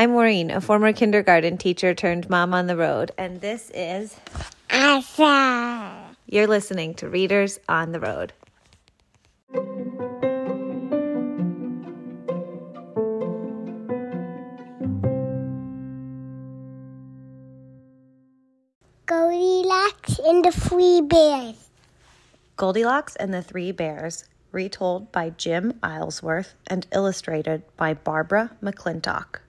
I'm Maureen, a former kindergarten teacher turned mom on the road, and this is Asa. You're listening to Readers on the Road. Goldilocks and the Three Bears. Goldilocks and the Three Bears, retold by Jim Aylesworth and illustrated by Barbara McClintock.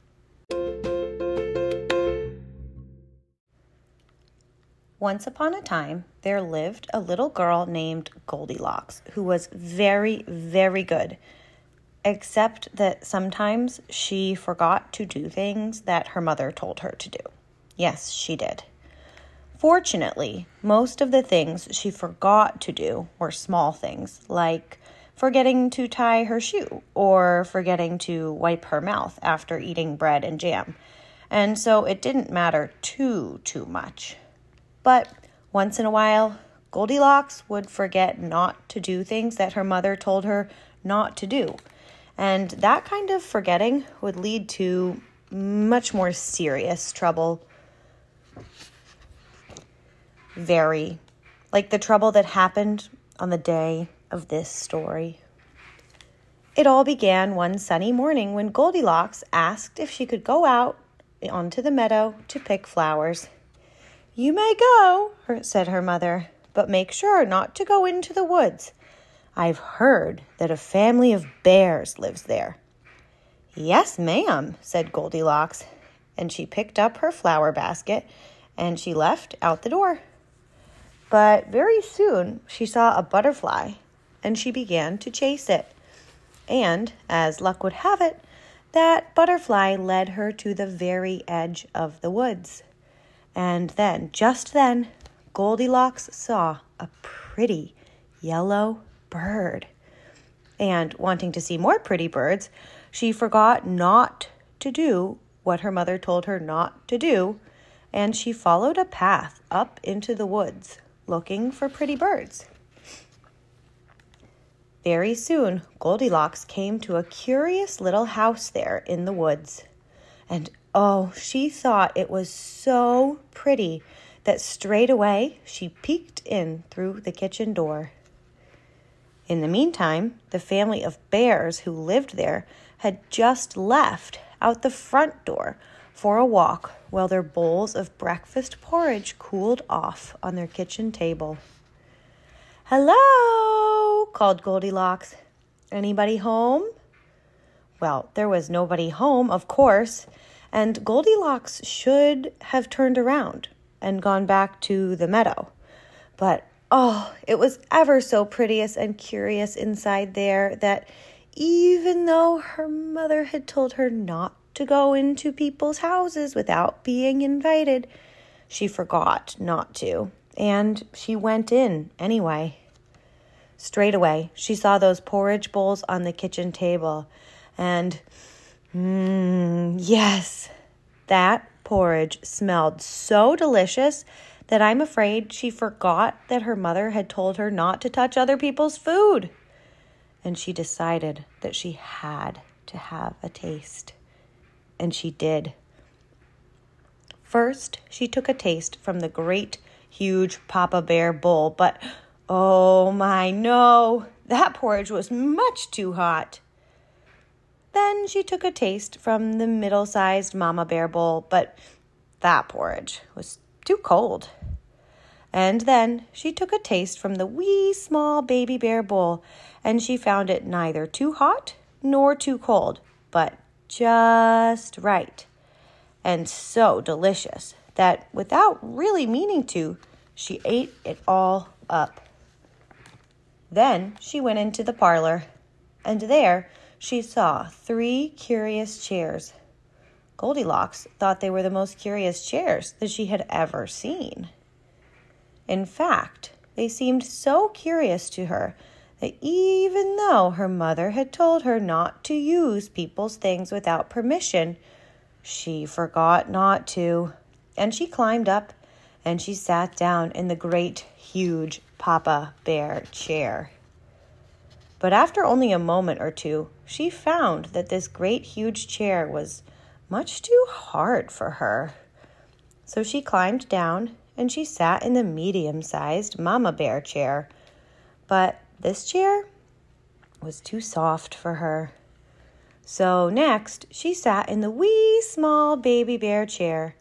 Once upon a time, there lived a little girl named Goldilocks who was very, very good, except that sometimes she forgot to do things that her mother told her to do. Yes, she did. Fortunately, most of the things she forgot to do were small things, like forgetting to tie her shoe or forgetting to wipe her mouth after eating bread and jam. And so it didn't matter too, too much. But once in a while, Goldilocks would forget not to do things that her mother told her not to do. And that kind of forgetting would lead to much more serious trouble very like the trouble that happened on the day of this story. It all began one sunny morning when Goldilocks asked if she could go out onto the meadow to pick flowers. You may go, said her mother, but make sure not to go into the woods. I've heard that a family of bears lives there. Yes, ma'am, said Goldilocks, and she picked up her flower basket and she left out the door. But very soon she saw a butterfly and she began to chase it. And, as luck would have it, that butterfly led her to the very edge of the woods. And then, just then, Goldilocks saw a pretty yellow bird. And wanting to see more pretty birds, she forgot not to do what her mother told her not to do, and she followed a path up into the woods looking for pretty birds. Very soon, Goldilocks came to a curious little house there in the woods. And oh, she thought it was so pretty that straight away she peeked in through the kitchen door. In the meantime, the family of bears who lived there had just left out the front door for a walk while their bowls of breakfast porridge cooled off on their kitchen table. Hello, called Goldilocks. Anybody home? Well, there was nobody home, of course, and Goldilocks should have turned around and gone back to the meadow. But oh, it was ever so prettiest and curious inside there that even though her mother had told her not to go into people's houses without being invited. She forgot not to, and she went in anyway. Straight away, she saw those porridge bowls on the kitchen table, and mmm, yes, that porridge smelled so delicious that I'm afraid she forgot that her mother had told her not to touch other people's food. And she decided that she had to have a taste and she did. First, she took a taste from the great, huge Papa Bear bowl, but oh my no, that porridge was much too hot. Then she took a taste from the middle sized Mama Bear bowl, but that porridge was too cold. And then she took a taste from the wee small baby bear bowl, and she found it neither too hot nor too cold, but just right and so delicious that without really meaning to, she ate it all up. Then she went into the parlor, and there she saw three curious chairs. Goldilocks thought they were the most curious chairs that she had ever seen. In fact, they seemed so curious to her that even though her mother had told her not to use people's things without permission, she forgot not to, and she climbed up and she sat down in the great, huge Papa Bear chair. But after only a moment or two, she found that this great, huge chair was much too hard for her. So she climbed down and she sat in the medium sized mama bear chair. But this chair was too soft for her. So next, she sat in the wee small baby bear chair.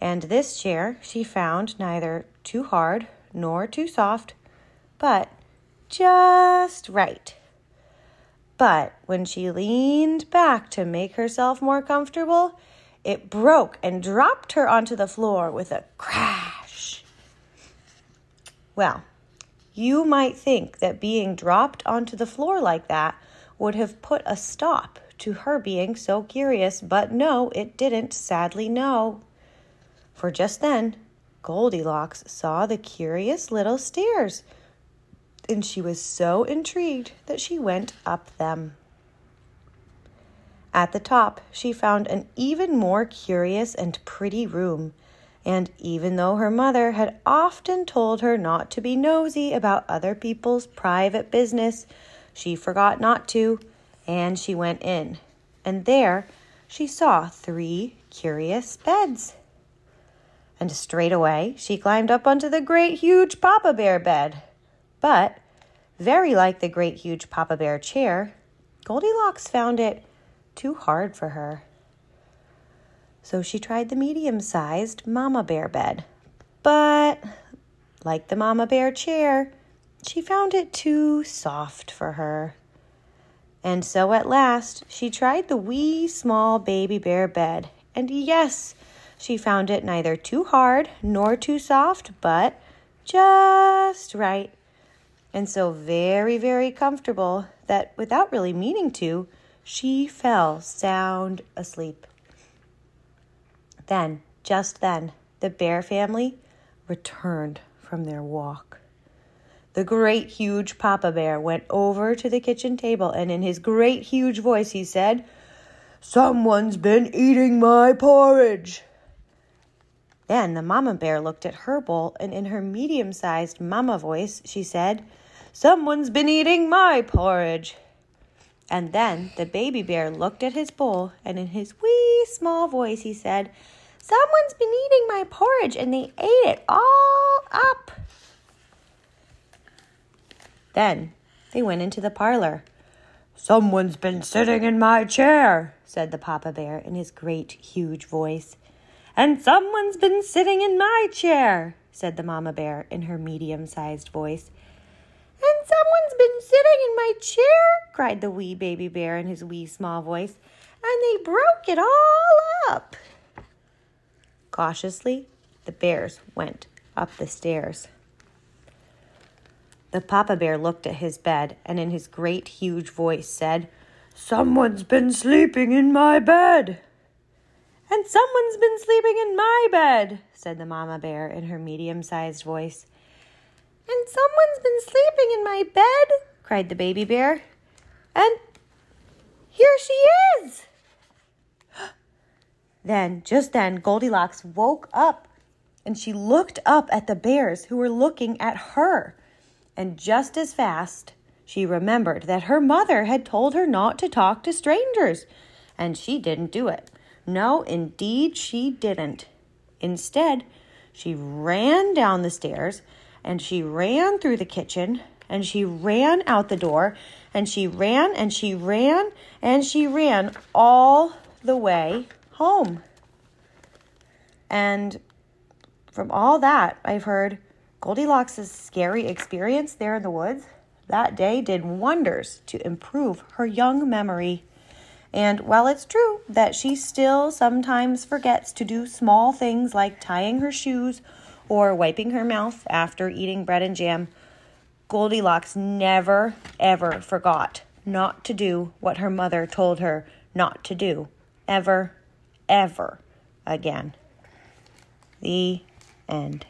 And this chair she found neither too hard nor too soft, but just right. But when she leaned back to make herself more comfortable, it broke and dropped her onto the floor with a crash. Well, you might think that being dropped onto the floor like that would have put a stop to her being so curious, but no, it didn't, sadly, no. For just then, Goldilocks saw the curious little stairs and she was so intrigued that she went up them. At the top, she found an even more curious and pretty room. And even though her mother had often told her not to be nosy about other people's private business, she forgot not to, and she went in. And there she saw three curious beds. And straight away she climbed up onto the great huge Papa Bear bed. But, very like the great huge Papa Bear chair, Goldilocks found it too hard for her. So she tried the medium sized Mama Bear bed. But, like the Mama Bear chair, she found it too soft for her. And so at last she tried the wee small baby bear bed. And yes, she found it neither too hard nor too soft, but just right and so very, very comfortable that without really meaning to, she fell sound asleep. Then, just then, the bear family returned from their walk. The great huge Papa Bear went over to the kitchen table and in his great huge voice he said, Someone's been eating my porridge. Then the Mama Bear looked at her bowl and in her medium sized Mama voice she said, Someone's been eating my porridge. And then the baby bear looked at his bowl, and in his wee small voice he said, Someone's been eating my porridge, and they ate it all up. Then they went into the parlor. Someone's been sitting in my chair, said the Papa Bear in his great, huge voice. And someone's been sitting in my chair, said the Mama Bear in her medium sized voice. Someone's been sitting in my chair, cried the wee baby bear in his wee small voice, and they broke it all up. Cautiously, the bears went up the stairs. The papa bear looked at his bed and in his great huge voice said, Someone's been sleeping in my bed. And someone's been sleeping in my bed, said the mama bear in her medium sized voice. And someone's been sleeping in my bed, cried the baby bear. And here she is. then, just then, Goldilocks woke up and she looked up at the bears who were looking at her. And just as fast, she remembered that her mother had told her not to talk to strangers, and she didn't do it. No, indeed, she didn't. Instead, she ran down the stairs and she ran through the kitchen and she ran out the door and she ran and she ran and she ran all the way home. And from all that, I've heard Goldilocks' scary experience there in the woods that day did wonders to improve her young memory. And while it's true that she still sometimes forgets to do small things like tying her shoes or wiping her mouth after eating bread and jam, Goldilocks never, ever forgot not to do what her mother told her not to do. Ever, ever again. The end.